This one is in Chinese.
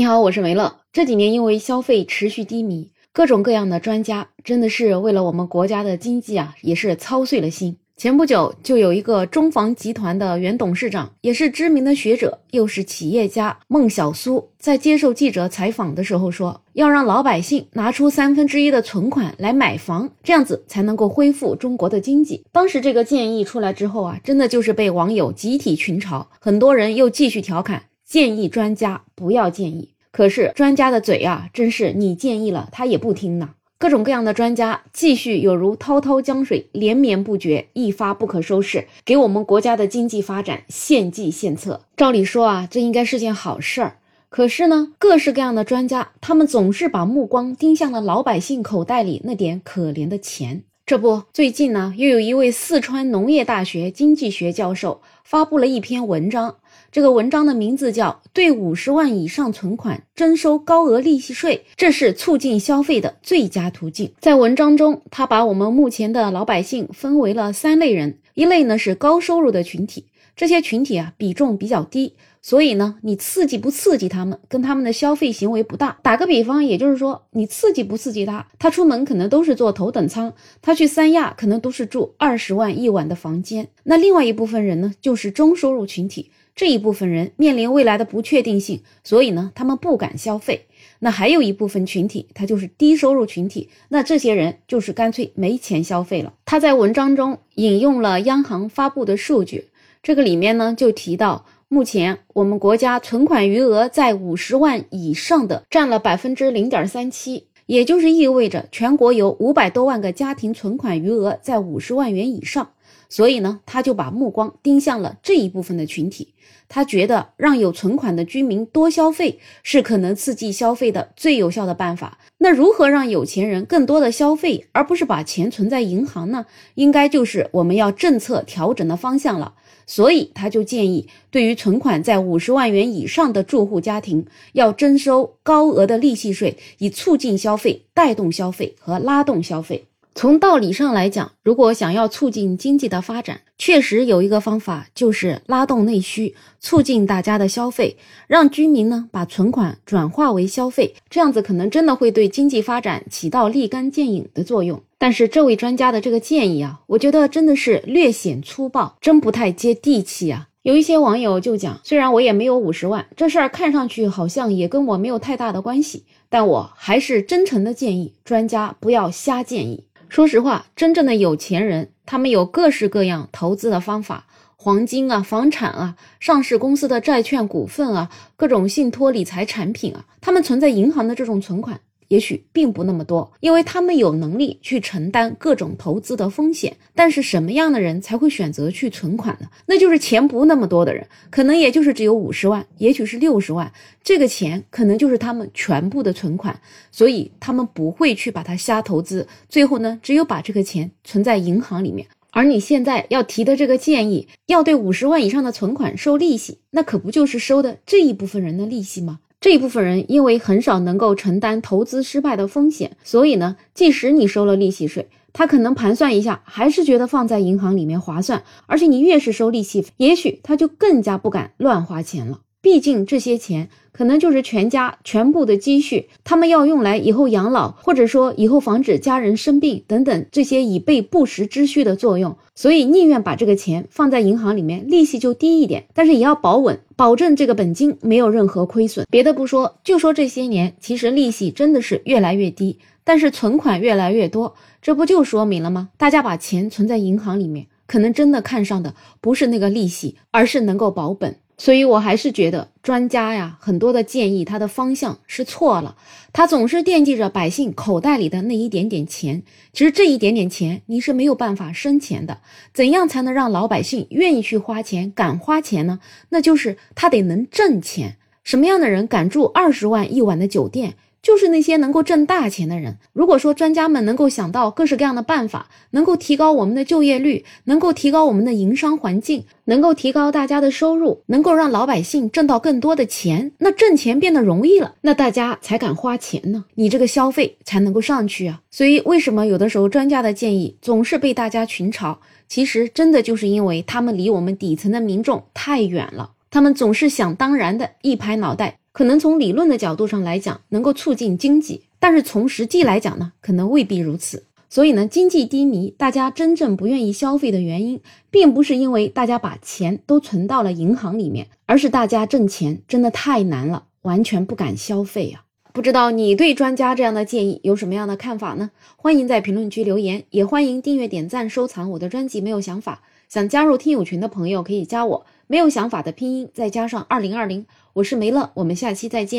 你好，我是梅乐。这几年因为消费持续低迷，各种各样的专家真的是为了我们国家的经济啊，也是操碎了心。前不久就有一个中房集团的原董事长，也是知名的学者，又是企业家孟小苏，在接受记者采访的时候说，要让老百姓拿出三分之一的存款来买房，这样子才能够恢复中国的经济。当时这个建议出来之后啊，真的就是被网友集体群嘲，很多人又继续调侃，建议专家不要建议。可是专家的嘴啊，真是你建议了他也不听呢。各种各样的专家继续有如滔滔江水，连绵不绝，一发不可收拾，给我们国家的经济发展献计献策。照理说啊，这应该是件好事儿。可是呢，各式各样的专家，他们总是把目光盯向了老百姓口袋里那点可怜的钱。这不，最近呢，又有一位四川农业大学经济学教授发布了一篇文章。这个文章的名字叫《对五十万以上存款征收高额利息税》，这是促进消费的最佳途径。在文章中，他把我们目前的老百姓分为了三类人：一类呢是高收入的群体，这些群体啊比重比较低，所以呢你刺激不刺激他们，跟他们的消费行为不大。打个比方，也就是说你刺激不刺激他，他出门可能都是坐头等舱，他去三亚可能都是住二十万一晚的房间。那另外一部分人呢，就是中收入群体。这一部分人面临未来的不确定性，所以呢，他们不敢消费。那还有一部分群体，他就是低收入群体，那这些人就是干脆没钱消费了。他在文章中引用了央行发布的数据，这个里面呢就提到，目前我们国家存款余额在五十万以上的占了百分之零点三七，也就是意味着全国有五百多万个家庭存款余额在五十万元以上。所以呢，他就把目光盯向了这一部分的群体。他觉得让有存款的居民多消费是可能刺激消费的最有效的办法。那如何让有钱人更多的消费，而不是把钱存在银行呢？应该就是我们要政策调整的方向了。所以他就建议，对于存款在五十万元以上的住户家庭，要征收高额的利息税，以促进消费、带动消费和拉动消费。从道理上来讲，如果想要促进经济的发展，确实有一个方法，就是拉动内需，促进大家的消费，让居民呢把存款转化为消费，这样子可能真的会对经济发展起到立竿见影的作用。但是这位专家的这个建议啊，我觉得真的是略显粗暴，真不太接地气啊。有一些网友就讲，虽然我也没有五十万，这事儿看上去好像也跟我没有太大的关系，但我还是真诚的建议专家不要瞎建议。说实话，真正的有钱人，他们有各式各样投资的方法，黄金啊、房产啊、上市公司的债券、股份啊、各种信托理财产品啊，他们存在银行的这种存款。也许并不那么多，因为他们有能力去承担各种投资的风险。但是什么样的人才会选择去存款呢？那就是钱不那么多的人，可能也就是只有五十万，也许是六十万，这个钱可能就是他们全部的存款，所以他们不会去把它瞎投资。最后呢，只有把这个钱存在银行里面。而你现在要提的这个建议，要对五十万以上的存款收利息，那可不就是收的这一部分人的利息吗？这一部分人因为很少能够承担投资失败的风险，所以呢，即使你收了利息税，他可能盘算一下，还是觉得放在银行里面划算。而且你越是收利息，也许他就更加不敢乱花钱了。毕竟这些钱可能就是全家全部的积蓄，他们要用来以后养老，或者说以后防止家人生病等等这些以备不时之需的作用，所以宁愿把这个钱放在银行里面，利息就低一点，但是也要保稳，保证这个本金没有任何亏损。别的不说，就说这些年，其实利息真的是越来越低，但是存款越来越多，这不就说明了吗？大家把钱存在银行里面，可能真的看上的不是那个利息，而是能够保本。所以，我还是觉得专家呀，很多的建议，他的方向是错了。他总是惦记着百姓口袋里的那一点点钱，其实这一点点钱你是没有办法生钱的。怎样才能让老百姓愿意去花钱、敢花钱呢？那就是他得能挣钱。什么样的人敢住二十万一晚的酒店？就是那些能够挣大钱的人。如果说专家们能够想到各式各样的办法，能够提高我们的就业率，能够提高我们的营商环境，能够提高大家的收入，能够让老百姓挣到更多的钱，那挣钱变得容易了，那大家才敢花钱呢。你这个消费才能够上去啊。所以为什么有的时候专家的建议总是被大家群嘲？其实真的就是因为他们离我们底层的民众太远了。他们总是想当然的一拍脑袋，可能从理论的角度上来讲，能够促进经济，但是从实际来讲呢，可能未必如此。所以呢，经济低迷，大家真正不愿意消费的原因，并不是因为大家把钱都存到了银行里面，而是大家挣钱真的太难了，完全不敢消费啊！不知道你对专家这样的建议有什么样的看法呢？欢迎在评论区留言，也欢迎订阅、点赞、收藏我的专辑。没有想法，想加入听友群的朋友可以加我，没有想法的拼音再加上二零二零，我是梅乐，我们下期再见。